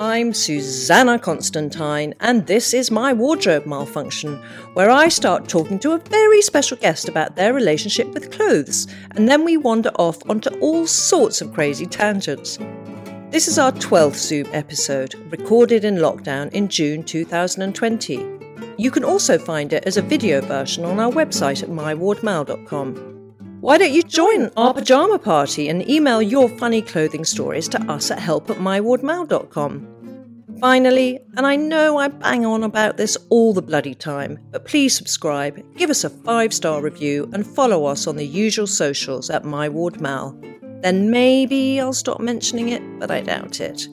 I'm Susanna Constantine, and this is my wardrobe malfunction, where I start talking to a very special guest about their relationship with clothes, and then we wander off onto all sorts of crazy tangents. This is our 12th Zoom episode, recorded in lockdown in June 2020. You can also find it as a video version on our website at mywardmal.com. Why don't you join our pajama party and email your funny clothing stories to us at help at mywardmal.com? Finally, and I know I bang on about this all the bloody time, but please subscribe, give us a five star review, and follow us on the usual socials at mywardmal. Then maybe I'll stop mentioning it, but I doubt it.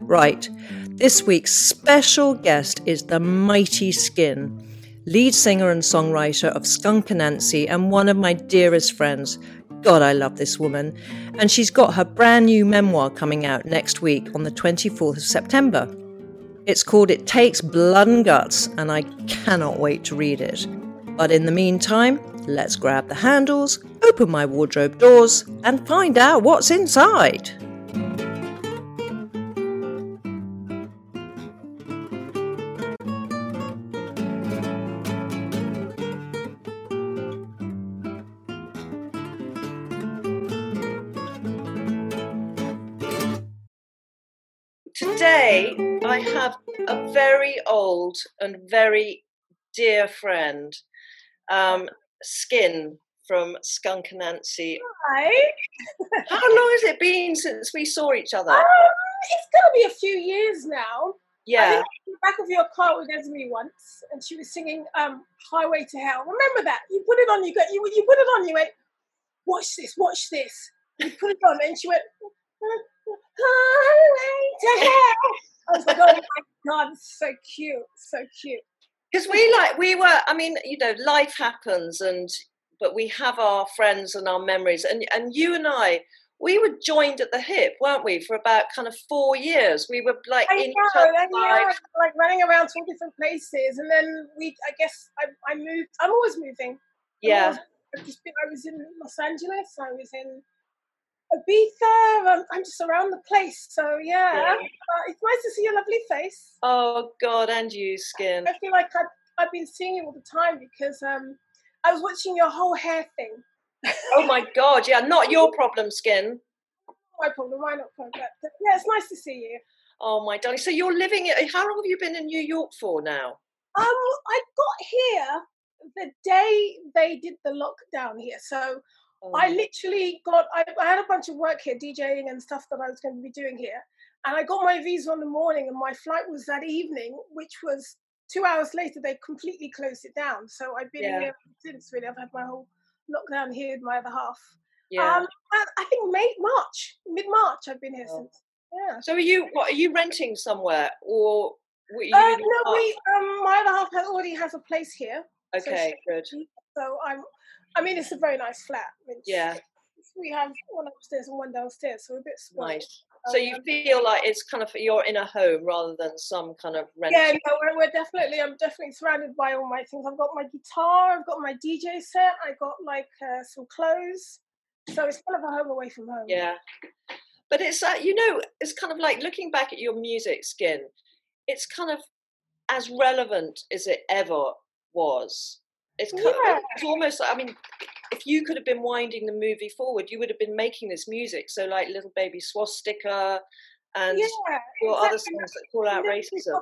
Right, this week's special guest is the mighty Skin, lead singer and songwriter of Skunk Anansie and one of my dearest friends. God, I love this woman. And she's got her brand new memoir coming out next week on the 24th of September. It's called It Takes Blood and Guts, and I cannot wait to read it. But in the meantime, let's grab the handles, open my wardrobe doors, and find out what's inside. I have a very old and very dear friend, um, Skin from Skunk Anansie. Hi. How long has it been since we saw each other? Um, it's gonna be a few years now. I yeah. think in the back of your car with Esme once, and she was singing um, "Highway to Hell." Remember that? You put it on. You got you. You put it on. You went, "Watch this. Watch this." You put it on, and she went, "Highway to Hell." I was like, "Oh my god, it's so cute, so cute." because we like we were i mean you know life happens and but we have our friends and our memories and and you and i we were joined at the hip weren't we for about kind of four years we were like I in know, other's and yeah, like running around to different places, and then we. I guess I, I moved. I'm always moving. I'm yeah always- I've just been, I was in Los Angeles. I was in Ibiza. Um, I'm just around the place. So yeah, Yeah. Uh, it's nice to see your lovely face. oh god and you skin I feel like I've, I've been seeing you all the time because um, I was watching your whole hair thing. oh my god yeah not your problem skin My problem, why not? But yeah, it's nice to see you. oh my darling so you're living how long have you been in new york for now Um, I got here the day they did the lockdown here. So I Oh, literally got, I, I had a bunch of work here, DJing and stuff that I was going to be doing here. And I got my visa on the morning, and my flight was that evening, which was two hours later, they completely closed it down. So I've been Yeah. here since really. I've had my whole lockdown here with my other half. yeah Um, I think May, March, mid March, I've been here Oh. since. Yeah. so are you what are you renting somewhere or were you Uh, no, we, um, my other half has, already has a place here. so okay she- good So I'm, I mean, it's a very nice flat. Yeah We have one upstairs and one downstairs, so we're a bit spoiled. nice so you Um, feel like it's kind of you're in a home rather than some kind of rental Yeah, no, we're, we're definitely. I'm definitely surrounded by all my things. I've got my guitar. I've got my DJ set. I got like uh, some clothes. So it's kind of a home away from home. Yeah, but it's uh, you know it's kind of like looking back at your music skin. It's kind of as relevant as it ever was. It's kind Yeah. of, it's almost. I mean, if you could have been winding the movie forward, you would have been making this music. So like little baby swastika and yeah. other exactly. songs that call out Little racism.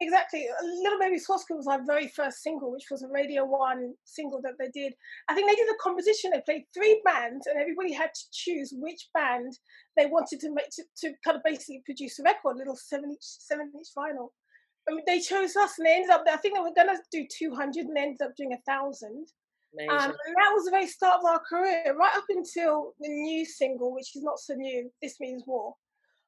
Exactly. Uh, Little Baby Swastika was our very first single, which was a Radio 1 single that they did. I think they did a composition. They played three bands, and everybody had to choose which band they wanted to make to, to kind of basically produce a record, little seven inch, seven inch vinyl. I mean, they chose us, and they ended up. I think they were going to do 200, and they ended up doing a thousand. Um, and that was the very start of our career, right up until the new single, which is not so new. This means war.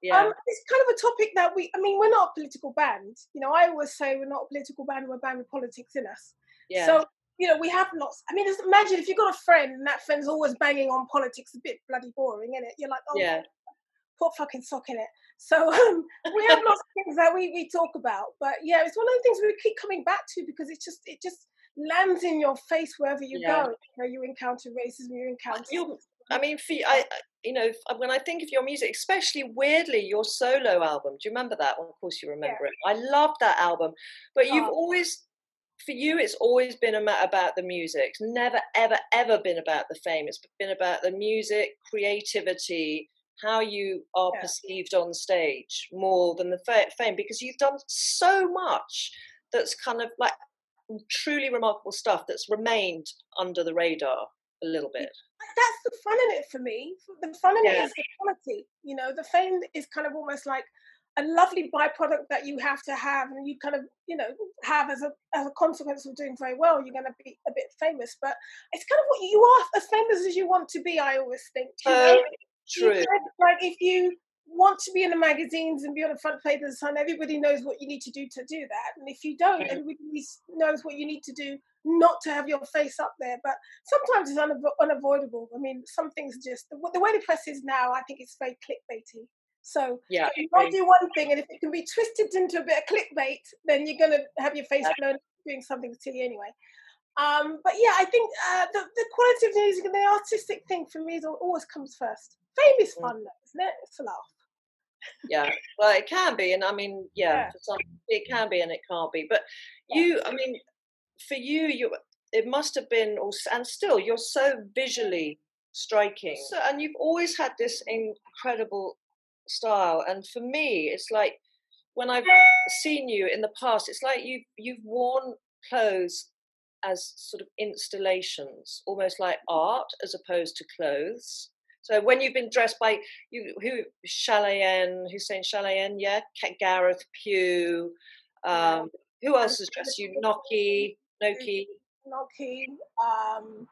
Yeah. Um, it's kind of a topic that we. I mean, we're not a political band. You know, I always say we're not a political band. We're a band with politics in us. Yeah. So you know, we have lots. I mean, imagine if you've got a friend and that friend's always banging on politics, a bit bloody boring, isn't it? You're like, oh, yeah. Put fucking sock in it. So um, we have lots of things that we, we talk about. But yeah, it's one of the things we keep coming back to because it just it just lands in your face wherever you yeah. go. You, know, you encounter racism, you encounter. You, I mean, for I, you know, when I think of your music, especially weirdly your solo album. Do you remember that? Well, of course you remember yeah. it. I loved that album, but you've oh. always for you, it's always been about the music. It's never, ever, ever been about the fame. It's been about the music, creativity, how you are yeah. perceived on stage more than the fame because you've done so much that's kind of like truly remarkable stuff that's remained under the radar a little bit. That's the fun in it for me. The fun in yeah. it is the quality. You know, the fame is kind of almost like a lovely byproduct that you have to have and you kind of you know have as a as a consequence of doing very well you're going to be a bit famous but it's kind of what you are as famous as you want to be i always think you know? True. like if you want to be in the magazines and be on the front page of the Sun, everybody knows what you need to do to do that. And if you don't, everybody knows what you need to do not to have your face up there. But sometimes it's unavo- unavoidable. I mean, some things just the, the, way the press is now. I think it's very clickbaity. So yeah, you might do one thing, and if it can be twisted into a bit of clickbait, then you're going to have your face blown doing something silly anyway. Um, but yeah, I think uh, the, the quality of the music and the artistic thing for me always comes first. Fame is mm. fun, though, isn't it? It's a laugh. yeah, well, it can be, and I mean, yeah, yeah. for some it can be, and it can't be. But you, I mean, for you, you it must have been, also, and still, you're so visually striking, so, and you've always had this incredible style. And for me, it's like when I've seen you in the past, it's like you you've worn clothes as sort of installations, almost like art as opposed to clothes. So when you've been dressed by you, who Chalayan, Hussein Chalayan, yeah, Gareth Pugh, um, who else has dressed you? Noki, Noki, Noki. Um,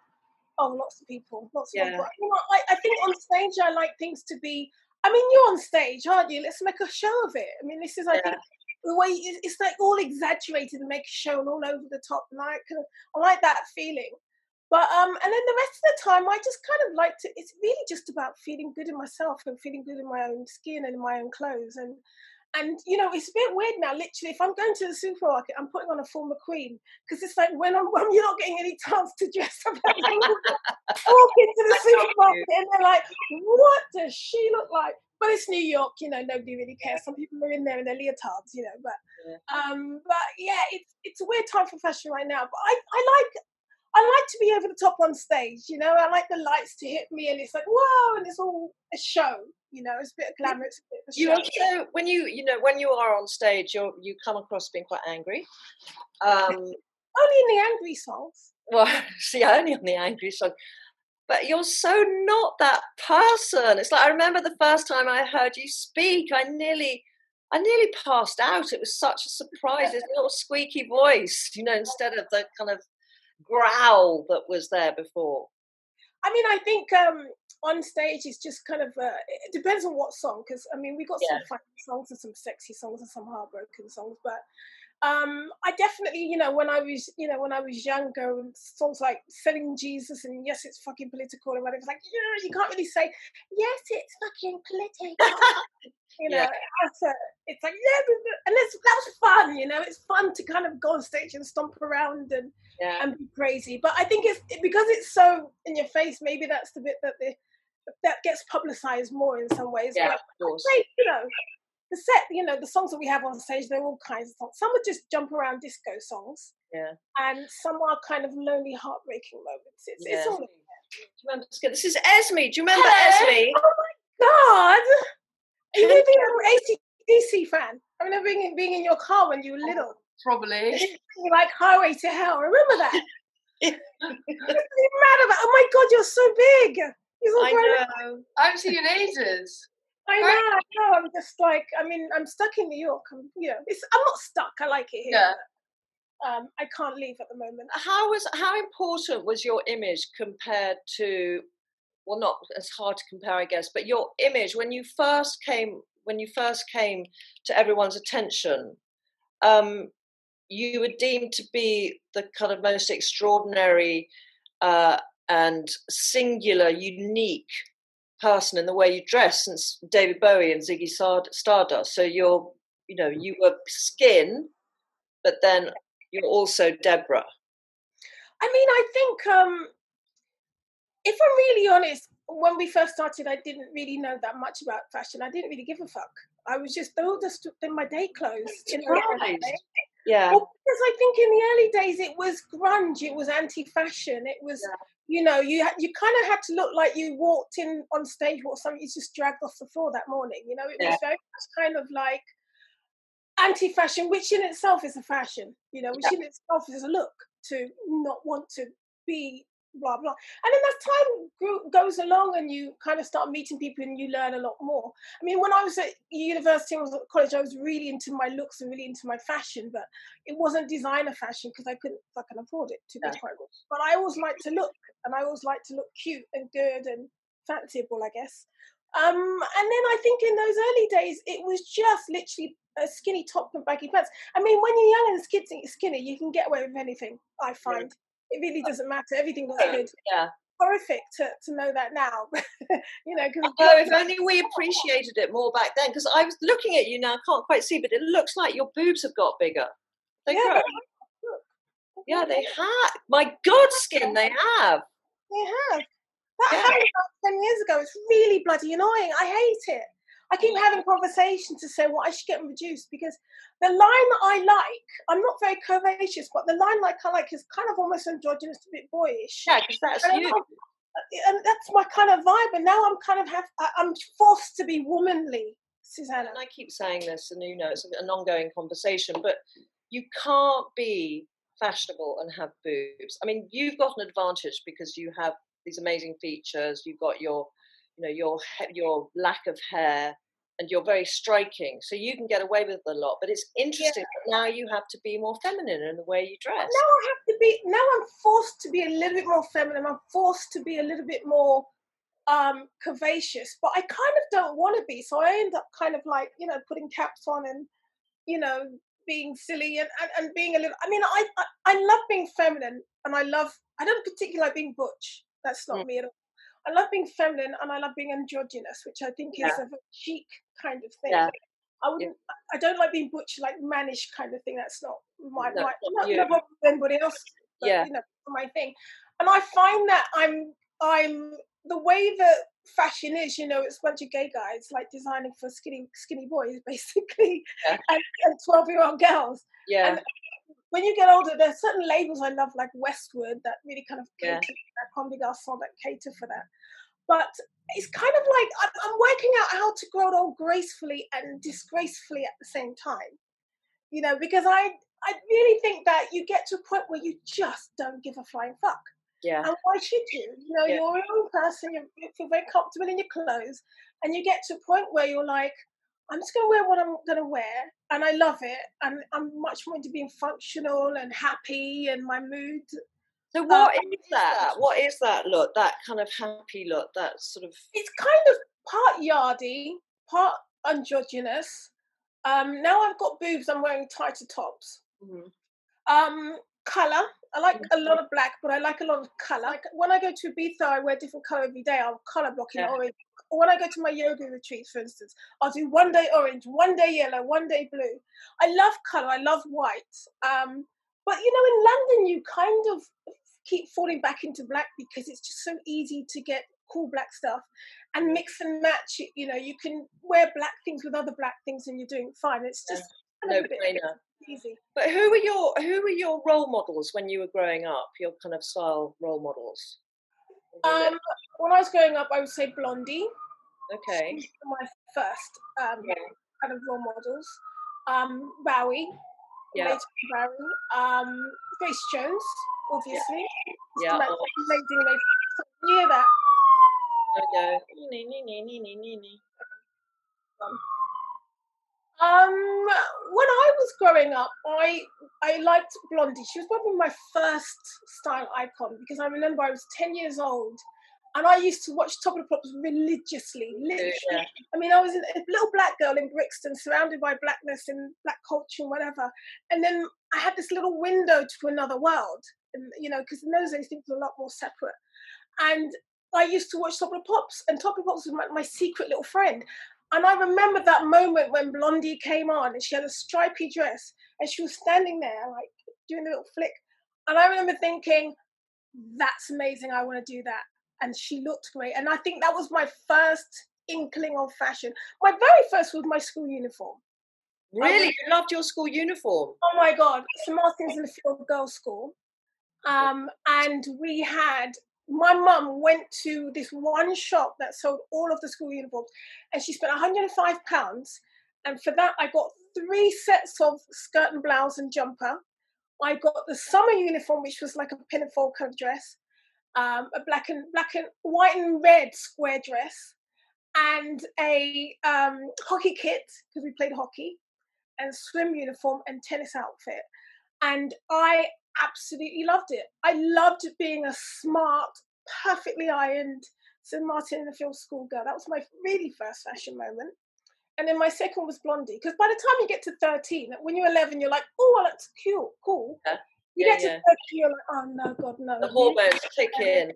oh, lots of people, lots of yeah. people. You know, I, I think on stage I like things to be. I mean, you're on stage, aren't you? Let's make a show of it. I mean, this is, I yeah. think, the way it's like all exaggerated and make a show and all over the top. And I, I like that feeling. But um, and then the rest of the time, I just kind of like to. It's really just about feeling good in myself and feeling good in my own skin and in my own clothes. And and you know, it's a bit weird now. Literally, if I'm going to the supermarket, I'm putting on a full queen because it's like when I'm when you're not getting any chance to dress up. Walk into the supermarket and they're like, "What does she look like?" But it's New York, you know. Nobody really cares. Some people are in there in their leotards, you know. But yeah. um, but yeah, it's it's a weird time for fashion right now. But I I I like to be over the top on stage, you know. I like the lights to hit me, and it's like whoa, and it's all a show, you know. It's a bit of glamour. It's a bit of you also, when you, you know, when you are on stage, you you come across being quite angry. Um, only in the angry songs. Well, see, only on the angry song. But you're so not that person. It's like I remember the first time I heard you speak, I nearly. I nearly passed out. It was such a surprise. His little squeaky voice, you know, instead of the kind of growl that was there before? I mean, I think um, on stage it's just kind of uh, it depends on what song because I mean we got yeah. some funny songs and some sexy songs and some heartbroken songs, but um, I definitely you know when I was you know when I was younger songs like "Selling Jesus" and "Yes, it's fucking political" and whatever. It's like you can't really say "Yes, it's fucking political." you know, yeah. it's, a, it's like yeah, and it's, that was fun. You know, it's fun to kind of go on stage and stomp around and yeah. and be crazy. But I think it's because it's so in your face. Maybe that's the bit that the that gets publicized more in some ways. Yeah, of course. you know, the set, you know, the songs that we have on stage, they're all kinds of songs. Some are just jump around disco songs. Yeah. And some are kind of lonely, heartbreaking moments. It's, yeah. it's all. Remember, this is Esme. Do you remember Hello? Esme? Oh my god! Are you being an ACDC fan? I remember being, being in your car when you were little. Probably. like Highway to Hell. Remember that? you're mad about. Oh my god, you're so big. I know. I haven't seen you in ages. I know, I know. I'm just like, I mean, I'm stuck in New York. I'm, you know, I'm not stuck. I like it here. Yeah. um, I can't leave at the moment. How was how important was your image compared to? Well, not as hard to compare, I guess, but your image when you first came when you first came to everyone's attention. Um, you were deemed to be the kind of most extraordinary uh, and singular, unique person and the way you dress since David Bowie and Ziggy Stardust. So you're, you know, you were skin, but then you're also Deborah. I mean, I think um, if I'm really honest, when we first started, I didn't really know that much about fashion. I didn't really give a fuck. I was just those just in my day clothes. You know, yeah. Well, because I think in the early days it was grunge, it was anti-fashion, it was yeah. You know you you kind of had to look like you walked in on stage or something you just dragged off the floor that morning. You know, it yeah. was very much kind of like anti-fashion, which in itself is a fashion. You know, which yeah. in itself is a look to not want to be blah blah. And then as time goes along and you kind of start meeting people and you learn a lot more. I mean, when I was at university, I was at college, I was really into my looks and really into my fashion, but it wasn't designer fashion because I couldn't fucking afford it to be yeah. quite good. But I always liked to look, and I always liked to look cute and good and fanciable I guess. Um, and then I think in those early days, it was just literally a skinny top and baggy pants. I mean, when you're young and skinny, skinny, you can get away with anything. I find it really doesn't matter. Everything looks good. Yeah. Horrific to, to know that now, you know. Cause oh, if only we appreciated it more back then. Because I was looking at you now, I can't quite see, but it looks like your boobs have got bigger. They yeah, yeah, they have. My God, skin, they have. They have. That yeah. happened about 10 years ago. It's really bloody annoying. I hate it. I keep having conversations to say, well, I should get them reduced because the line that I like, I'm not very curvaceous, but the line like I like is kind of almost androgynous, a bit boyish. Yeah, because that's and you. and that's my kind of vibe. And now I'm kind of have I'm forced to be womanly, Susanna. And I keep saying this, and you know, it's an ongoing conversation, but you can't be fashionable and have boobs. I mean, you've got an advantage because you have these amazing features. You've got your you know your your lack of hair and you're very striking so you can get away with a lot but it's interesting yeah. now you have to be more feminine in the way you dress now i have to be now i'm forced to be a little bit more feminine i'm forced to be a little bit more um curvaceous but i kind of don't want to be so i end up kind of like you know putting caps on and you know being silly and, and, and being a little i mean I, I, I love being feminine and i love i don't particularly like being butch that's not mm. me at all I love being feminine and I love being androgynous, which I think is yeah. a chic kind of thing. Yeah. I wouldn't. I don't like being butch, like mannish kind of thing. That's not my no, my not, not, not anybody else. But, yeah, you know, my thing. And I find that I'm I'm the way that fashion is. You know, it's a bunch of gay guys like designing for skinny skinny boys, basically, yeah. and twelve year old girls. Yeah. And when you get older, there's certain labels I love, like Westwood, that really kind of cater yeah. des Garçons that cater for that. But it's kind of like I'm, I'm working out how to grow old gracefully and disgracefully at the same time. You know, because I I really think that you get to a point where you just don't give a flying fuck. Yeah. And why should you? You know, yeah. you're your own person, you feel very comfortable in your clothes, and you get to a point where you're like, I'm just going to wear what I'm going to wear, and I love it, and I'm much more into being functional and happy, and my mood. So what um, is that? What is that look? That kind of happy look? That sort of. It's kind of part yardy, part androgynous. Um, now I've got boobs. I'm wearing tighter tops. Mm-hmm. Um, color. I like mm-hmm. a lot of black, but I like a lot of color. Like when I go to Ibiza, I wear different color every day. I'll color block in yeah. orange. When I go to my yoga retreats, for instance, I'll do one day orange, one day yellow, one day blue. I love color. I love white. Um, but you know, in London, you kind of keep falling back into black because it's just so easy to get cool black stuff and mix and match. You know, you can wear black things with other black things, and you're doing fine. It's just yeah. no brainer easy. But who were your who were your role models when you were growing up? Your kind of style role models. Um, when I was growing up, I would say Blondie. Okay. my first um, yeah. kind of role models. Um, Bowie. Yeah. Bowie. Um, Grace Jones, obviously. Yeah. yeah. Amazing, amazing. So, you hear that? Okay. Um, Um, when I was growing up, I I liked Blondie. She was probably my first style icon because I remember I was ten years old, and I used to watch Top of the Pops religiously. Literally, yeah. I mean, I was a little black girl in Brixton, surrounded by blackness and black culture and whatever. And then I had this little window to another world, and you know, because in those days things were a lot more separate. And I used to watch Top of the Pops, and Top of the Pops was my, my secret little friend. And I remember that moment when Blondie came on and she had a stripy dress and she was standing there, like doing a little flick. And I remember thinking, that's amazing. I want to do that. And she looked great. And I think that was my first inkling of fashion. My very first was my school uniform. Really? you loved your school uniform? Oh my God. St. Martin's in the Field Girls' School. Um, and we had my mum went to this one shop that sold all of the school uniforms and she spent 105 pounds. And for that i got three sets of skirt and blouse and jumper. I got the summer uniform which was like a pinafore kind of dress um, a black and black and white and red square dress and a um, hockey kit because we played hockey and swim uniform and tennis outfit. And i absolutely loved it. I loved being a smart, perfectly ironed St. Martin in the Field schoolgirl. That was my really first fashion moment. And then my second was Blondie. Because by the time you get to 13, when you're 11, you're like, oh, well, that's cute, cool. Yeah. You yeah, get to yeah. 13, you're like, oh, no, God, no. The hormones kick in.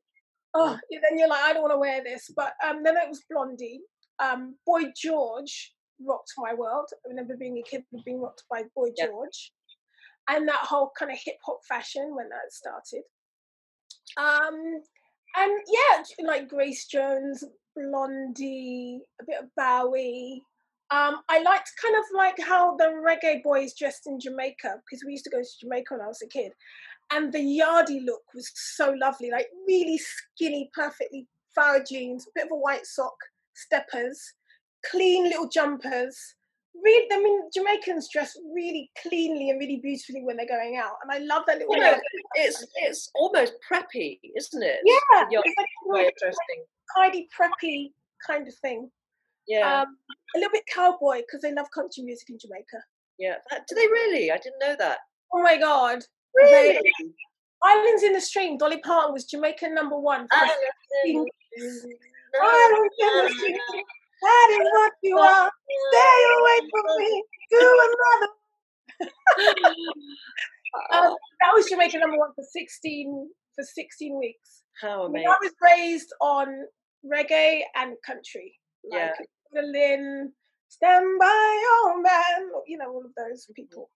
Oh, then you're like, I don't want to wear this. But um, then it was Blondie. Um, Boy George rocked my world. I remember being a kid being rocked by Boy George and that whole kind of hip hop fashion when that started. Um, and yeah, like Grace Jones, Blondie, a bit of Bowie. Um, I liked kind of like how the reggae boys dressed in Jamaica because we used to go to Jamaica when I was a kid, and the yardie look was so lovely, like really skinny, perfectly Farah jeans, a bit of a white sock, steppers, clean little jumpers, really, I mean, Jamaicans dress really cleanly and really beautifully when they're going out, and I love that little. You know, it's it's almost preppy, isn't it? Yeah, it's like way. Tidy, preppy kind of thing. Yeah, um, a little bit cowboy because they love country music in Jamaica. Yeah, that, do they really? I didn't know that. Oh my god! Really? They, Islands in the Stream, Dolly Parton was Jamaican number one. Islands in the Stream. That is what you are. Stay away from me. Do another. um, that was Jamaica number one for sixteen for sixteen weeks. How amazing! I was raised on reggae and country. Like yeah. Lynn, Stand by your man. You know all of those people.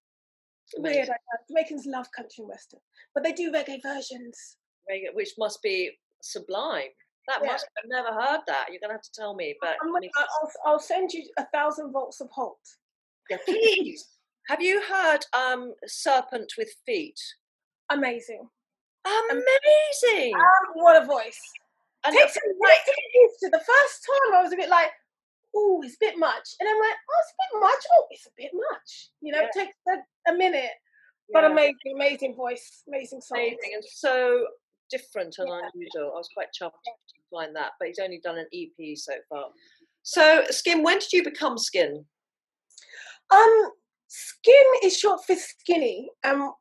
Amazing. Weird. I. Jamaicans love country and western, but they do reggae versions. Reggae, which must be sublime. That yeah. must I've never heard that. You're gonna have to tell me. But gonna, I'll, I'll send you a thousand volts of Holt. Yeah, please. have you heard um Serpent with Feet? Amazing. Amazing. Um, what a voice. And Takes me right to the first time I was a bit like, oh, it's a bit much. And I'm like, oh, it's a bit much. Oh, it's a bit much. You know, yeah. it takes a, a minute. But amazing, amazing voice, amazing song. Amazing and so different and unusual. I was quite chuffed to find that, but he's only done an EP so far. So, Skin, when did you become Skin? Um, Skin is short for skinny. Um,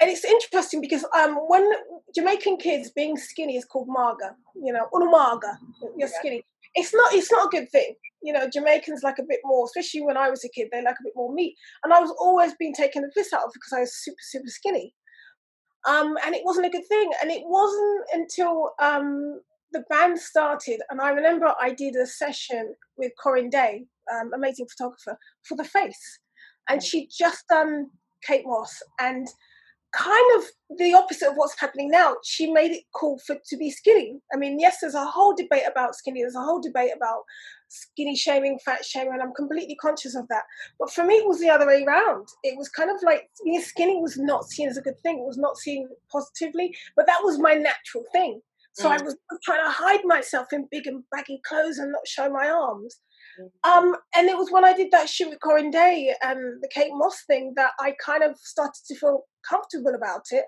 and it's interesting because um, when Jamaican kids being skinny is called marga, you know, unumaga, you're skinny. It's not. It's not a good thing. You know, Jamaicans like a bit more, especially when I was a kid, they like a bit more meat. And I was always being taken a piss out of because I was super, super skinny. Um, and it wasn't a good thing. And it wasn't until um, the band started, and I remember I did a session with Corinne Day, um, amazing photographer, for The Face. And she'd just done Kate Moss, and kind of the opposite of what's happening now. She made it cool for to be skinny. I mean, yes, there's a whole debate about skinny. There's a whole debate about skinny shaming, fat shaming, and I'm completely conscious of that. But for me, it was the other way around. It was kind of like being skinny was not seen as a good thing. It was not seen positively, but that was my natural thing. So mm. I was trying to hide myself in big and baggy clothes and not show my arms. Mm. Um, and it was when I did that shoot with Corinne Day and the Kate Moss thing that I kind of started to feel comfortable about it.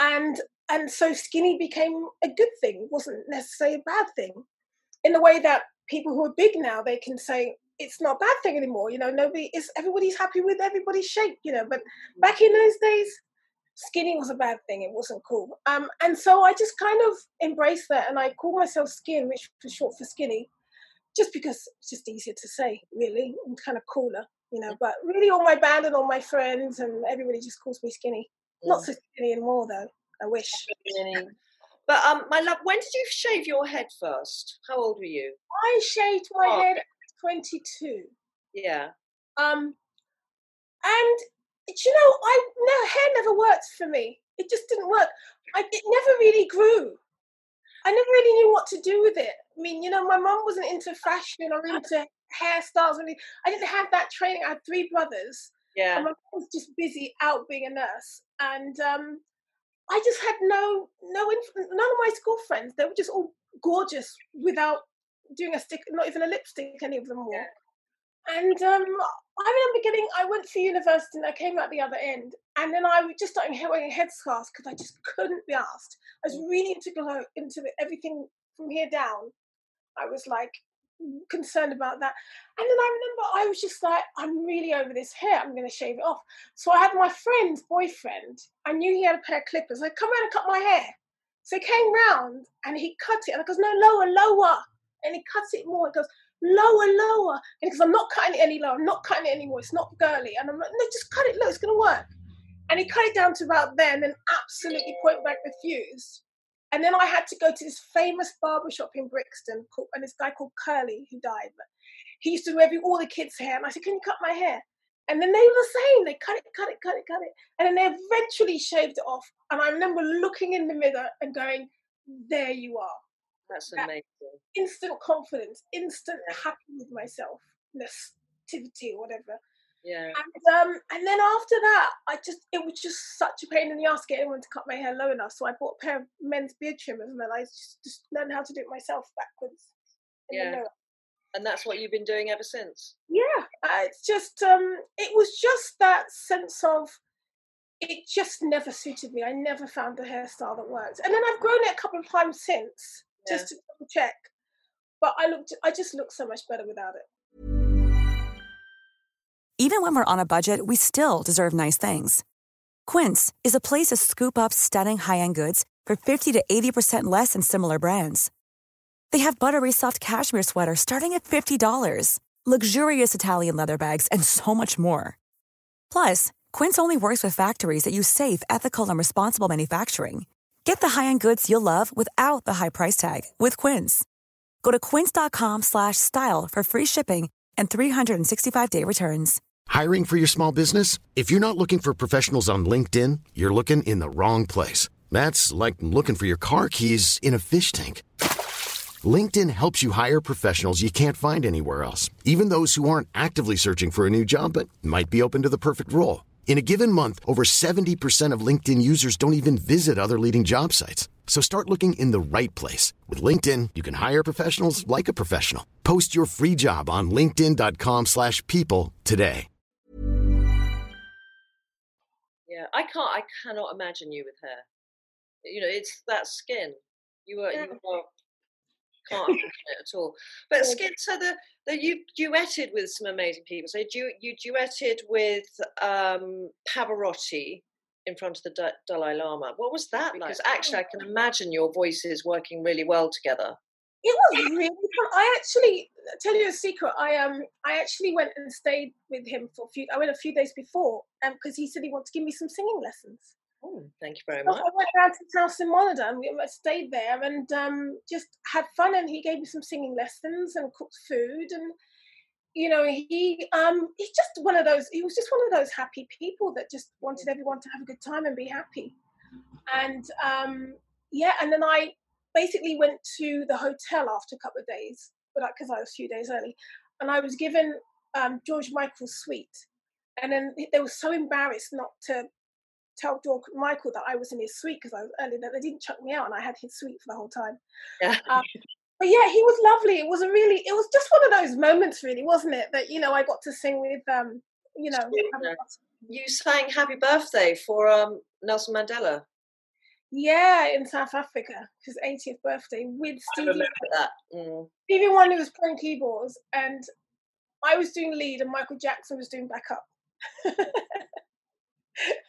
And and so skinny became a good thing, it wasn't necessarily a bad thing. In the way that people who are big now, they can say, it's not a bad thing anymore. You know, nobody is everybody's happy with everybody's shape. You know, but back in those days, skinny was a bad thing. It wasn't cool. Um, and so I just kind of embraced that, and I call myself Skin, which was short for skinny, just because it's just easier to say, really, and kind of cooler. You know, but really, all my band and all my friends and everybody just calls me Skinny. Not so skinny anymore, though. I wish. But um, my love, when did you shave your head first? How old were you? I shaved my oh. head at 22. Yeah. Um, and you know, I no hair never worked for me. It just didn't work. I it never really grew. I never really knew what to do with it. I mean, you know, my mom wasn't into fashion or into hairstyles. Really, I didn't have that training. I had three brothers. Yeah. And my mom was just busy out being a nurse, and um, I just had no no influence. None of my school friends. They were just all gorgeous without doing a stick, not even a lipstick. Any of them wore. Yeah. And um, I remember getting, I went for university and I came out the other end. And then I was just starting wearing headscarves because I just couldn't be asked. I was really into, into everything from here down. I was like concerned about that. And then I remember I was just like, I'm really over this hair. I'm going to shave it off. So I had my friend's boyfriend. I knew he had a pair of clippers. I come around and cut my hair. So he came round and he cut it. And I goes, no, lower, lower. And he cuts it more. He goes, lower, lower. And because I'm not cutting it any lower, I'm not cutting it anymore. It's not girly. And I'm like, no, just cut it low. It's going to work. And he cut it down to about there and then absolutely point blank refused. And then I had to go to this famous barber shop in Brixton called, and this guy called Curly who died. But he used to do every all the kids' hair. And I said, Can you cut my hair? And then they were the same. They cut it, cut it, cut it, cut it. And then they eventually shaved it off. And I remember looking in the mirror and going, There you are. That's amazing. instant confidence, instant yeah. happy with myself, nativity or whatever. Yeah. And um, and then after that, I just it was just such a pain in the ass getting anyone to cut my hair low enough. So I bought a pair of men's beard trimmers, and then I just just learned how to do it myself backwards. Yeah. And that's what you've been doing ever since. Yeah, uh, it's just um, it was just that sense of it just never suited me. I never found a hairstyle that worked, and then I've grown it a couple of times since yeah. just to double check. But I looked, I just look so much better without it. Even when we're on a budget, we still deserve nice things. Quince is a place to scoop up stunning high-end goods for fifty to eighty percent less than similar brands. They have buttery soft cashmere sweaters starting at fifty dollars, luxurious Italian leather bags, and so much more. Plus, Quince only works with factories that use safe, ethical, and responsible manufacturing. Get the high-end goods you'll love without the high price tag with Quince. Go to quince.com slash style for free shipping and 365-day returns. Hiring for your small business? If you're not looking for professionals on LinkedIn, you're looking in the wrong place. That's like looking for your car keys in a fish tank. LinkedIn helps you hire professionals you can't find anywhere else, even those who aren't actively searching for a new job but might be open to the perfect role. In a given month, over 70% of LinkedIn users don't even visit other leading job sites. So start looking in the right place. With LinkedIn, you can hire professionals like a professional. Post your free job on linkedin.com slash people today. Yeah, I can't, I cannot imagine you with hair. You know, it's that skin. You are, you are can't imagine it at all. But Skin, so the, the you duetted with some amazing people. So you you duetted with um, Pavarotti in front of the Dalai Lama. What was that like? Because actually, I can imagine your voices working really well together. It was really fun. I actually tell you a secret. I um I actually went and stayed with him for a few. I went a few days before, um, because he said he wanted to give me some singing lessons. Oh, thank you very much. I went down to in Modena and we stayed there and um, just had fun. And he gave me some singing lessons and cooked food. And, you know, he um, he's just one of those, he was just one of those happy people that just wanted everyone to have a good time and be happy. And um, yeah, and then I basically went to the hotel after a couple of days, but because I was a few days early. And I was given um, George Michael's suite. And then they were so embarrassed not to tell Michael that I was in his suite because I was early that they didn't chuck me out and I had his suite for the whole time. Yeah. Um, but yeah, he was lovely. It was a really, it was just one of those moments, really, wasn't it? That you know, I got to sing with, um, you know, you sang "Happy Birthday" for um, Nelson Mandela. Yeah, in South Africa, his 80th birthday with Stevie. I remember that. Mm. Stevie Wonder was playing keyboards, and I was doing lead and Michael Jackson was doing backup.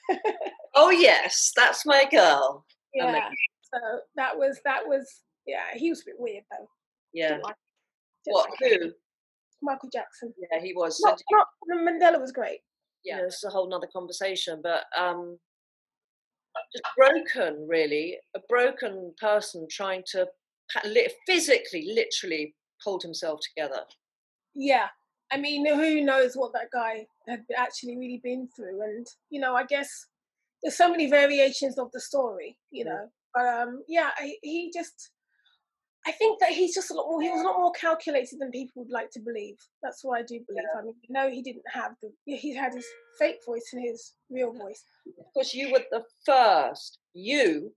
oh yes, that's my girl. Yeah. So that was that was yeah. He was a bit weird though. Yeah. Like, what? Like who? Michael Jackson. Yeah, he was. Not, not, Mandela was great. Yeah, it's a whole nother conversation, but um, just broken, really. A broken person trying to physically, literally hold himself together. Yeah, I mean, who knows what that guy had actually really been through? And you know, I guess there's so many variations of the story, you know. But um, yeah, I, he just I think that he's just a lot more. He was a lot more calculated than people would like to believe. That's what I do believe. Yeah. I mean, no, he didn't have the. He had his fake voice and his real voice. Because you were the first. You,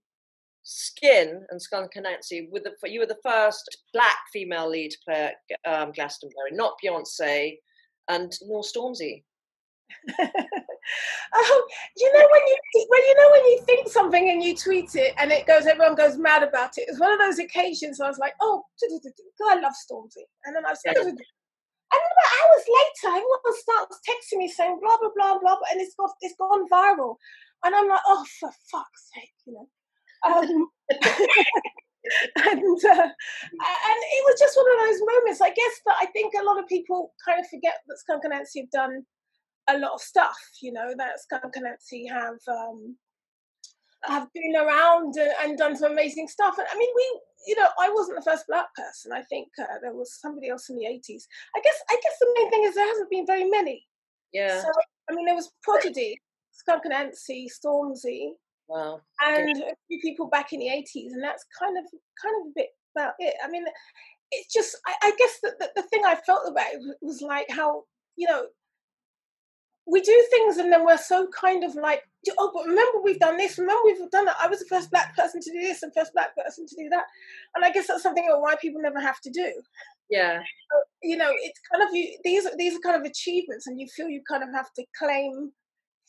Skin and Skunk Anansie, were the you were the first black female lead player um, Glastonbury, not Beyonce, and nor Stormzy. um, you know when you when you know when you think something and you tweet it and it goes, everyone goes mad about it. It's one of those occasions I was like, oh, God, I love Stormzy, and then I was, yeah. and then about hours later, everyone starts texting me saying blah blah blah blah, and it's got it's gone viral, and I'm like, oh, for fuck's sake, you know. Um, and uh, and it was just one of those moments. I guess that I think a lot of people kind of forget that Skunk Anansie have done a lot of stuff, you know, that Skunk Anansie have um, have been around and, and, done some amazing stuff. And I mean, we, you know, I wasn't the first black person. I think uh, there was somebody else in the eighties. I guess, I guess the main thing is there hasn't been very many. Yeah. So I mean, there was Prodigy, Skunk Anansie, Stormzy, wow, and yeah. a few people back in the eighties, and that's kind of kind of a bit about it. I mean, it's just, I, I guess the, the, the thing I felt about it was like how you know we do things and then we're so kind of like, oh, but remember we've done this, remember we've done that. I was the first black person to do this and first black person to do that. And I guess that's something that white people never have to do. Yeah. You know, it's kind of you these these are kind of achievements and you feel you kind of have to claim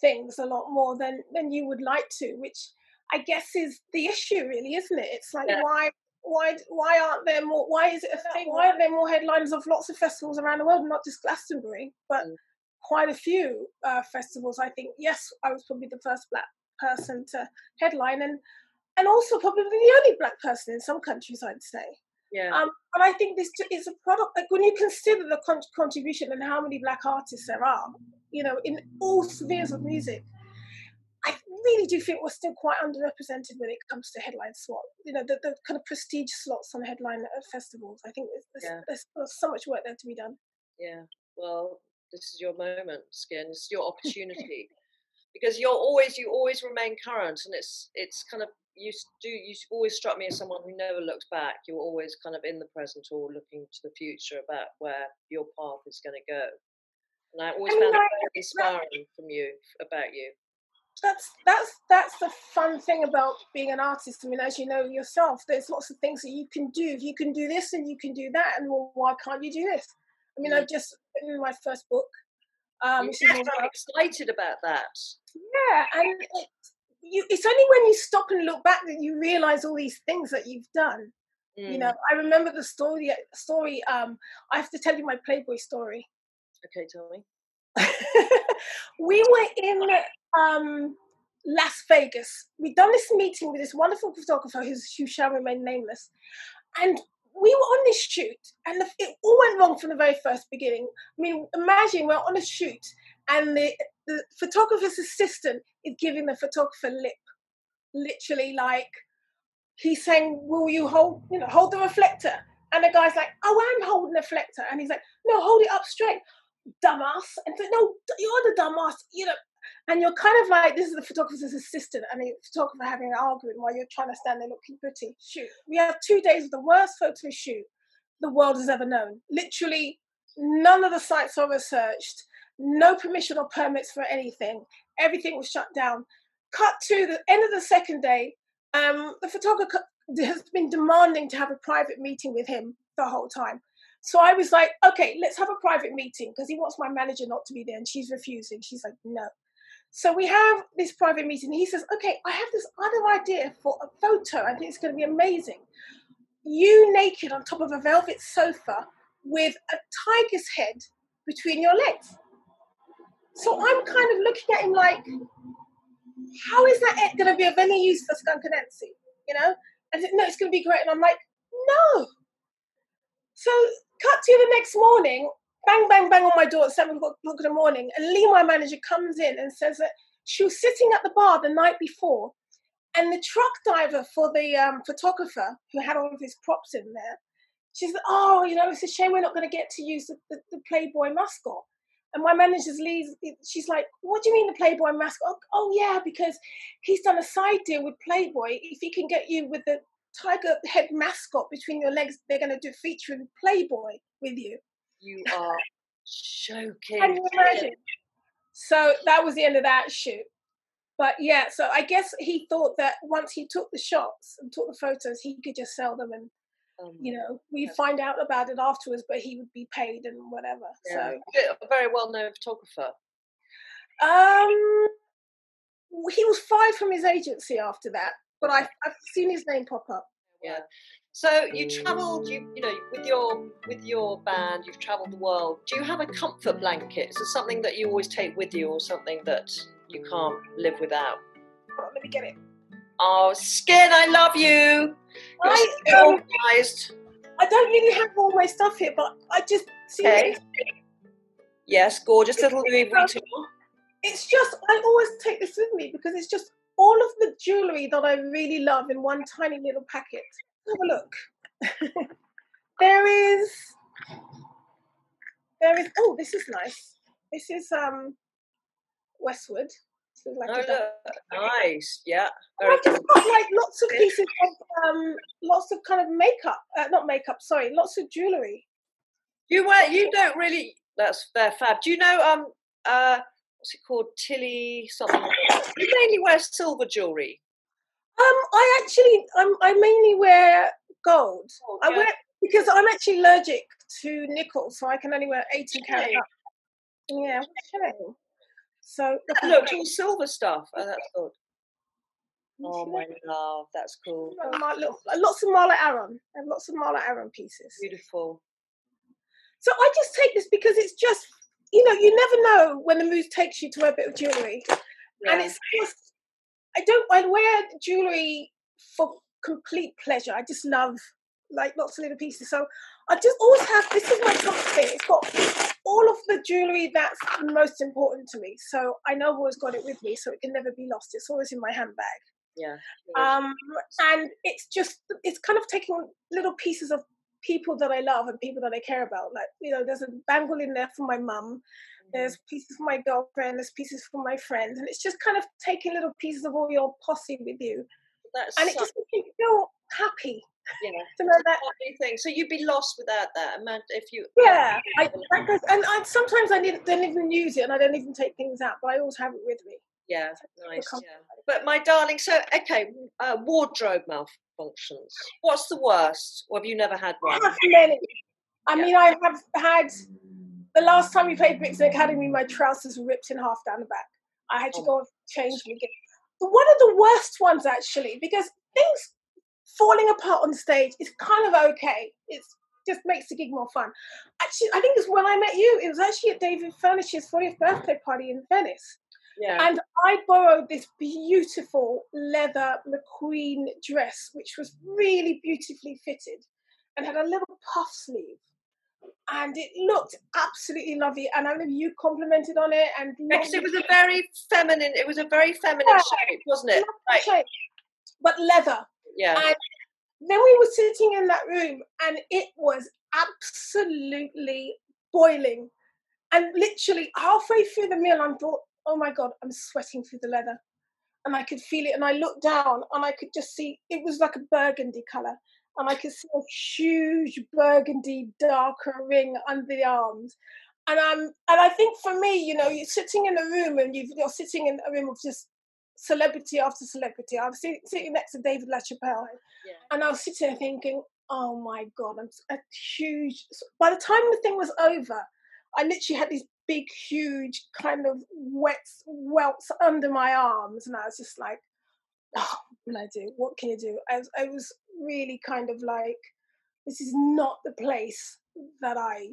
things a lot more than than you would like to, which I guess is the issue really, isn't it? It's like yeah. why why why aren't there more why is it a thing why aren't there more headlines of lots of festivals around the world not just glastonbury but mm quite a few uh, festivals. I think yes, I was probably the first black person to headline, and and also probably the only black person in some countries, I'd say. Yeah. Um, and I think this is a product. Like when you consider the con- contribution and how many black artists there are, you know, in all spheres of music, I really do think we're still quite underrepresented when it comes to headline slot. You know, the, the kind of prestige slots on headline uh, festivals. I think there's, yeah. there's, there's so much work there to be done. Yeah. Well, this is your moment, Skin. It's your opportunity. because you're always you always remain current and it's it's kind of you do you always struck me as someone who never looks back you're always kind of in the present or looking to the future about where your path is going to go and i always found it very inspiring from you about you that's that's that's the fun thing about being an artist. I mean, as you know yourself, there's lots of things that you can do. You can do this and you can do that, and well, why can't you do this? I mean, I've just written my first book. Um, yes, I'm excited about that. Yeah, and it, you, it's only when you stop and look back that you realize all these things that you've done. Mm. You know, I remember the story. Story. Um, I have to tell you my Playboy story. Okay, tell me. we were in um, Las Vegas. We'd done this meeting with this wonderful photographer who shall remain nameless, and we were on this shoot and it all went wrong from the very first beginning. I mean, imagine we're on a shoot and the, the photographer's assistant is giving the photographer lip, literally like he's saying, "Will you hold, you know, hold the reflector?" And the guy's like, "Oh, I'm holding the reflector," and he's like, "No, hold it up straight, dumbass." And so, "No, you're the dumbass," you know and you're kind of like this is the photographer's assistant and the photographer having an argument while you're trying to stand there looking pretty. Shoot, we have two days of the worst photo shoot the world has ever known. Literally, none of the sites are researched, no permission or permits for anything. Everything was shut down. Cut to the end of the second day. Um, the photographer has been demanding to have a private meeting with him the whole time. So I was like, okay, let's have a private meeting because he wants my manager not to be there, and she's refusing. She's like, no. So we have this private meeting. He says, okay, I have this other idea for a photo. I think it's going to be amazing. You naked on top of a velvet sofa with a tiger's head between your legs. So I'm kind of looking at him like, how is that going to be of any use for Skunk Anansie? You know? And no, it's going to be great. And I'm like, no. So cut to the next morning, bang, bang, bang on my door at seven o'clock in the morning. And Lee, my manager, comes in and says that she was sitting at the bar the night before, and the truck driver for the um, photographer who had all of his props in there, she said, "Oh, you know, it's a shame we're not going to get to use the, the, the Playboy mascot." And my manager's leaves, she's like, What do you mean the Playboy mascot? Oh, oh, yeah, because he's done a side deal with Playboy. If he can get you with the tiger head mascot between your legs, they're going to do featuring Playboy with you. You are joking. Can you imagine? So that was the end of that shoot. But yeah, so I guess he thought that once he took the shots and took the photos, he could just sell them and um, you know, we yeah. find out about it afterwards, but he would be paid and whatever. Yeah. So a very well known photographer. Um he was fired from his agency after that, but I've, I've seen his name pop up. Yeah. So you travelled, you you know, with your with your band, you've travelled the world. Do you have a comfort blanket? Is it something that you always take with you, or something that you can't live without? On, let me get it. Oh, Skin, I love you. You're I, so um, organised. I don't really have all my stuff here, but I just see okay. Yes, gorgeous little Louis Vuitton. It's just I always take this with me because it's just all of the jewellery that I really love in one tiny little packet. Have a look. there is there is oh this is nice. This is um Westwood. Like oh, look. nice, yeah. I've just got like lots of pieces of um, lots of kind of makeup, uh, not makeup, sorry, lots of jewellery. You wear, you don't really. That's fair fab. Do you know um uh what's it called Tilly something? You mainly wear silver jewellery. Um, I actually um I mainly wear gold. Oh, I wear because I'm actually allergic to nickel, so I can only wear 18 karat. Yeah, so look, all silver stuff. Oh, that's good. Oh my love, that's cool. lots of Marla Aaron and lots of Marla Aaron pieces. Beautiful. So I just take this because it's just you know you never know when the mood takes you to wear a bit of jewelry, yeah. and it's just I don't I wear jewelry for complete pleasure. I just love like lots of little pieces. So I just always have this is my comfort thing. It's got all of the jewelry that's most important to me. So I know I've always got it with me, so it can never be lost. It's always in my handbag. Yeah. Um, and it's just it's kind of taking little pieces of people that I love and people that I care about. Like you know, there's a bangle in there for my mum. Mm-hmm. There's pieces for my girlfriend. There's pieces for my friends, and it's just kind of taking little pieces of all your posse with you. That's and it just makes you feel happy yeah, to know that thing. So you'd be lost without that. Imagine if you. Yeah, I, goes, and I, sometimes I need, don't even use it, and I don't even take things out, but I always have it with me. Yeah, nice. Yeah. But my darling, so okay, uh, wardrobe malfunctions. What's the worst? Or have you never had one? I. I yeah. mean, I have had. The last time we played Brixton Academy, my trousers were ripped in half down the back. I had to oh. go and change them again. But one of the worst ones, actually, because things falling apart on stage is kind of okay. It just makes the gig more fun. Actually, I think it's when I met you. It was actually at David Furnish's 40th birthday party in Venice. Yeah. And I borrowed this beautiful leather McQueen dress, which was really beautifully fitted and had a little puff sleeve. And it looked absolutely lovely. And I know you complimented on it. And because it was a very feminine, it was a very feminine yeah. shape, wasn't it? Like, shape, but leather. Yeah. And then we were sitting in that room and it was absolutely boiling. And literally halfway through the meal, I thought, oh my God, I'm sweating through the leather. And I could feel it. And I looked down and I could just see it was like a burgundy color. And I could see a huge burgundy darker ring under the arms. And um, and I think for me, you know, you're sitting in a room and you are sitting in a room of just celebrity after celebrity. I was sitting, sitting next to David LaChapelle, yeah. and I was sitting there thinking, "Oh my god, I'm a huge." By the time the thing was over, I literally had these big, huge kind of wet welts under my arms, and I was just like, "Oh, what can I do? What can you do?" I was, I was really kind of like, "This is not the place that I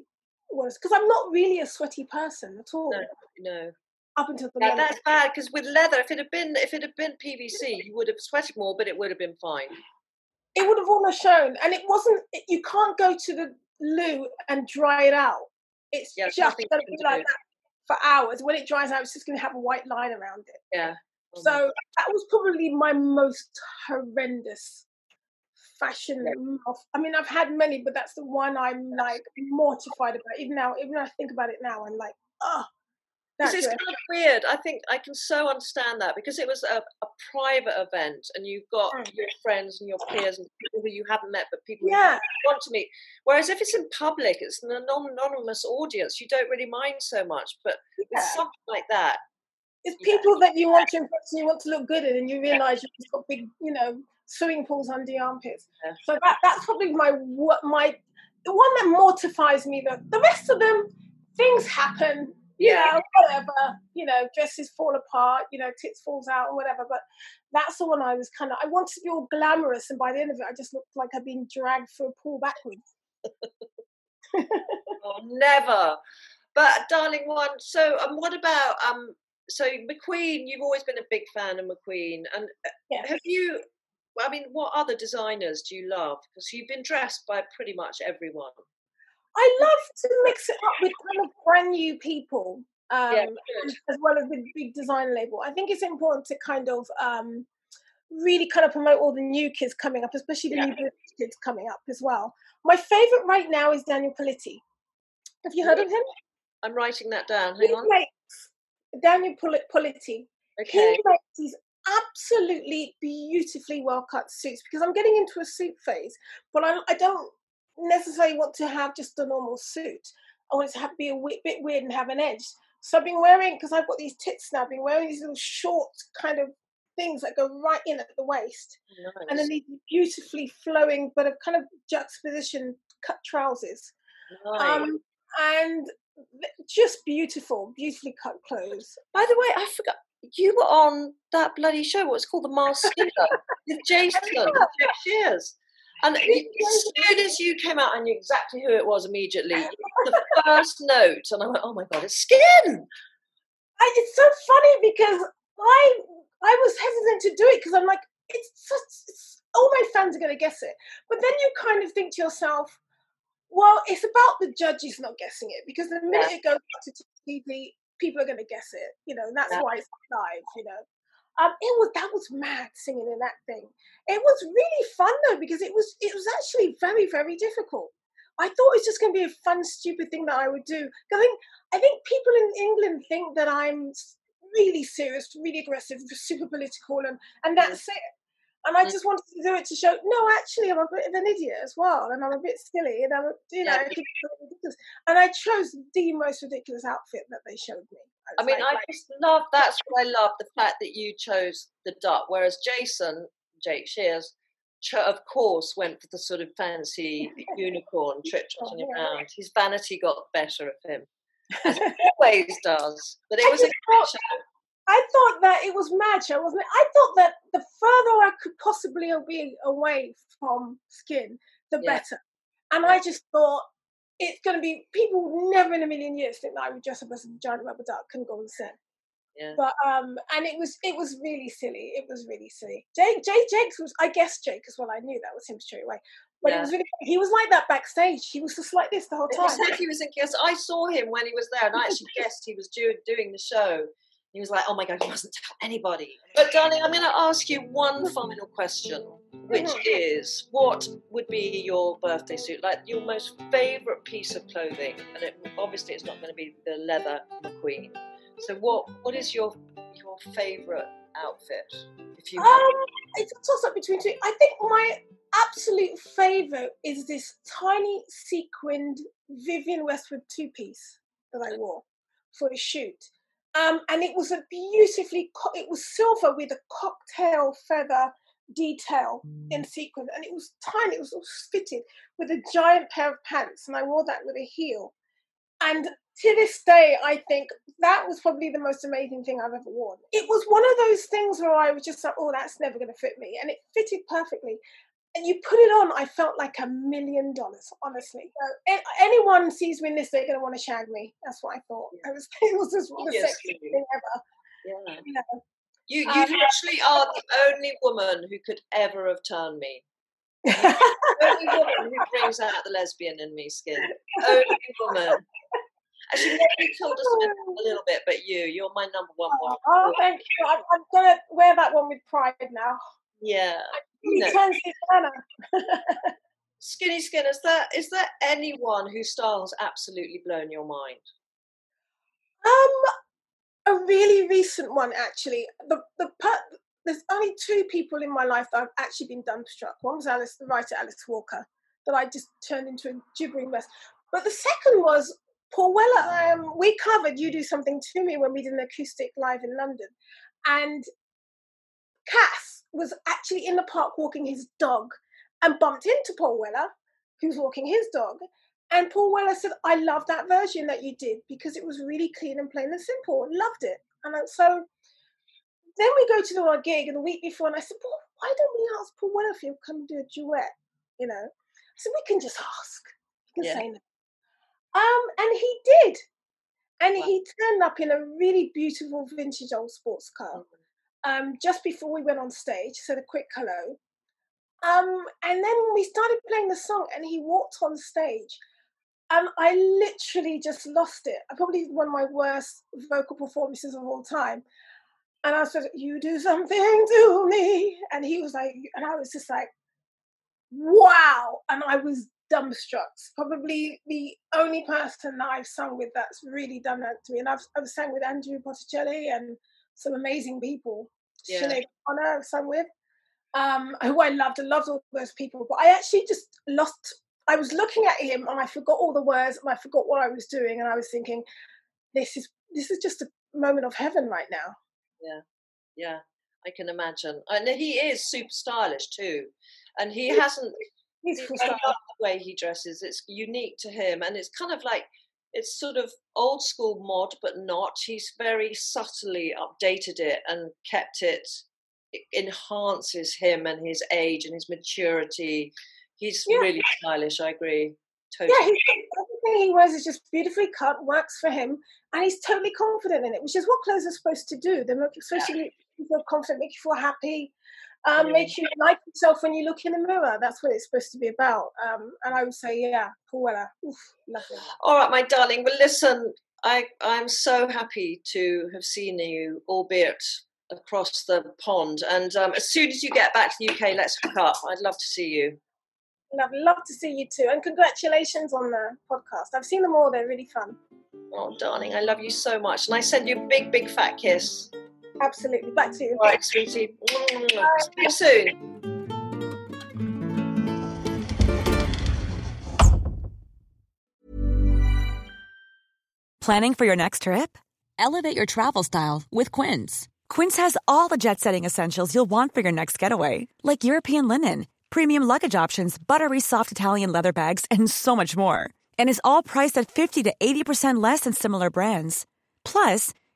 was because I'm not really a sweaty person at all. No, no. Up until the yeah, moment. that's bad because with leather, if it had been if it had been PVC, you would have sweated more, but it would have been fine. It would have almost shown, and it wasn't. You can't go to the loo and dry it out. It's Yeah, just going to be like do. that for hours. When it dries out, it's just going to have a white line around it. Yeah. Oh So that was probably my most horrendous fashion. I mean, I've had many, but that's the one I'm like mortified about. Even now, even when I think about it now, I'm like, oh, This is kind of weird. I think I can so understand that because it was a, a private event and you've got Mm. your friends and your peers and people who you haven't met but people Yeah. you want to meet. Whereas if it's in public, it's an anonymous audience, you don't really mind so much. But with something like that, It's Yeah. people that you want to impress and you want to look good in, and you realise you've got big, you know, swimming pools under your armpits. Yeah. So that that's probably my my the one that mortifies me. The the rest of them, things happen. You Yeah. know, whatever. You know, dresses fall apart. You know, tits falls out or whatever. But that's the one I was kind of. I wanted to be all glamorous, and by the end of it, I just looked like I'd been dragged through a pool backwards. oh, never. But darling one, so um, what about um? So McQueen, you've always been a big fan of McQueen, and uh, Yeah. have you? I mean, what other designers do you love? Because you've been dressed by pretty much everyone. I love to mix it up with kind of brand new people. Um, Yeah, as well as with big design label. I think it's important to kind of um, really kind of promote all the new kids coming up, especially the Yeah. new kids coming up as well. My favorite right now is Daniel Politti. Have you heard of him? I'm writing that down. He Hang on. makes Daniel Pol- Politti. Okay. He makes these absolutely beautifully well cut suits because I'm getting into a suit phase, but I, I don't necessarily want to have just a normal suit. I want it to have, be a wi- bit weird and have an edge. So I've been wearing, because I've got these tits now, I've been wearing these little short kind of things that go right in at the waist. And then these beautifully flowing, but of kind of juxtaposition cut trousers. nice. Um, and just beautiful, beautifully cut clothes. By the way, I forgot. You were on that bloody show. What's called the Masked Singer with Jake Shears. And as soon as you came out, I knew exactly who it was immediately. The first note, and I went, "Oh my god, it's Skin!" I, it's so funny because I I was hesitant to do it because I'm like, it's such, it's, all my fans are going to guess it. But then you kind of think to yourself, well, it's about the judges not guessing it because the minute it goes to TV, people are going to guess it, you know, and that's Yeah. why it's live, you know. Um, it was that was mad singing and acting. It was really fun though because it was it was actually very very difficult. I thought it was just going to be a fun, stupid thing that I would do. I think I think people in England think that I'm really serious, really aggressive, super political, and and that's it. And I Mm. just wanted to do it to show, no, actually, I'm a bit of an idiot as well, and I'm a bit silly, and I'm, you know, Yeah. I think it's a bit ridiculous. And I chose the most ridiculous outfit that they showed me. I was mean, like, I just love that's what I love the fact that you chose the duck, whereas Jason, Jake Shears, of course, went for the sort of fancy unicorn trip trotting Oh, yeah. around. His vanity got the better of him, as it always does. But it was a just great thought- show. I thought that it was mad show, wasn't it? I thought that the further I could possibly be away from skin, the Yeah. better. And I just thought it's going to be people would never in a million years think that I would dress up as a giant rubber duck and go on set. Yeah. But um, and it was it was really silly. It was really silly. Jake, Jake, Jake's was I guess Jake as well. I knew that was him straight away. But it was really he was like that backstage. He was just like this the whole It was time. like he was in. I saw him when he was there, and I actually guessed he was do, doing the show. He was like, "Oh my god, you mustn't tell anybody." But darling, I'm going to ask you one final question, which Mhm. is, what would be your birthday suit? Like your most favourite piece of clothing, and it, obviously it's not going to be the leather McQueen. So, what what is your your favourite outfit? If you Um, it's a toss up between two. I think my absolute favourite is this tiny sequined Vivienne Westwood two piece that I wore for a shoot. Um, and it was a beautifully, it was silver with a cocktail feather detail in sequin. And it was tiny, it was all fitted with a giant pair of pants. And I wore that with a heel. And to this day, I think that was probably the most amazing thing I've ever worn. It was one of those things where I was just like, oh, that's never going to fit me. And it fitted perfectly. And you put it on, I felt like a million dollars, honestly. So, anyone sees me in this, they're going to want to shag me. That's what I thought. It was, it was just the sexiest thing ever. Yeah. You, know. you, you um, literally are the only woman who could ever have turned me. only woman who brings out the lesbian in me, skin. Only woman. Actually, maybe told us a little bit, but you, you're my number one woman. Oh, thank you. I'm, I'm going to wear that one with pride now. Yeah. You Skinny Skin, is there is there anyone whose style has absolutely blown your mind? Um, a really recent one actually. The the there's only two people in my life that I've actually been dumbstruck. One was Alice, the writer Alice Walker, that I just turned into a gibbering mess. But the second was Paul Weller. Um, we covered "You Do Something to Me" when we did an acoustic live in London, and Cass was actually in the park walking his dog and bumped into Paul Weller, who's walking his dog. And Paul Weller said, I love that version that you did because it was really clean and plain and simple. Loved it. And so then we go to do our gig and the week before, and I said, well, why don't we ask Paul Weller if he'll come do a duet? You know, I said, we can just ask. We can yeah. say no. Um, and he did. And wow. he turned up in a really beautiful vintage old sports car. Um, just before we went on stage, said a quick hello. Um, and then we started playing the song, and he walked on stage, and I literally just lost it. I probably one of my worst vocal performances of all time. And I said, "You do something to me," and he was like, and I was just like, "Wow!" And I was dumbstruck. Probably the only person that I've sung with that's really done that to me. And I've I've sang with Andrea Bocelli and some amazing people yeah. Sinead O'Connor sung with, um, who I loved. I loved all those people. But I actually just lost. I was looking at him and I forgot all the words and I forgot what I was doing. And I was thinking, this is this is just a moment of heaven right now. Yeah, yeah, I can imagine. And he is super stylish too. And he hasn't. He's I love the way he dresses. It's unique to him, and it's kind of like it's sort of old school mod, but not. He's very subtly updated it and kept it. it enhances him and his age and his maturity. He's yeah. really stylish. I agree. Totally. Yeah, everything he wears is just beautifully cut, works for him, and he's totally confident in it, which is what clothes are supposed to do. They're supposed yeah. to make you feel confident, make you feel happy, um, make you like yourself when you look in the mirror. That's what it's supposed to be about. Um, and I would say, yeah, Paul Weller, Oof, lovely. All right, my darling. Well, listen, I I'm so happy to have seen you, albeit across the pond. And um, as soon as you get back to the UK, let's hook up. I'd love to see you. Love, love to see you too. And congratulations on the podcast. I've seen them all, they're really fun. Oh, darling, I love you so much. And I send you a big, big fat kiss. Absolutely. Back to you. All right, sweetie. See you soon. Planning for your next trip? Elevate your travel style with Quince. Quince has all the jet setting essentials you'll want for your next getaway, like European linen, premium luggage options, buttery soft Italian leather bags, and so much more. And is all priced at 50 to 80% less than similar brands. Plus,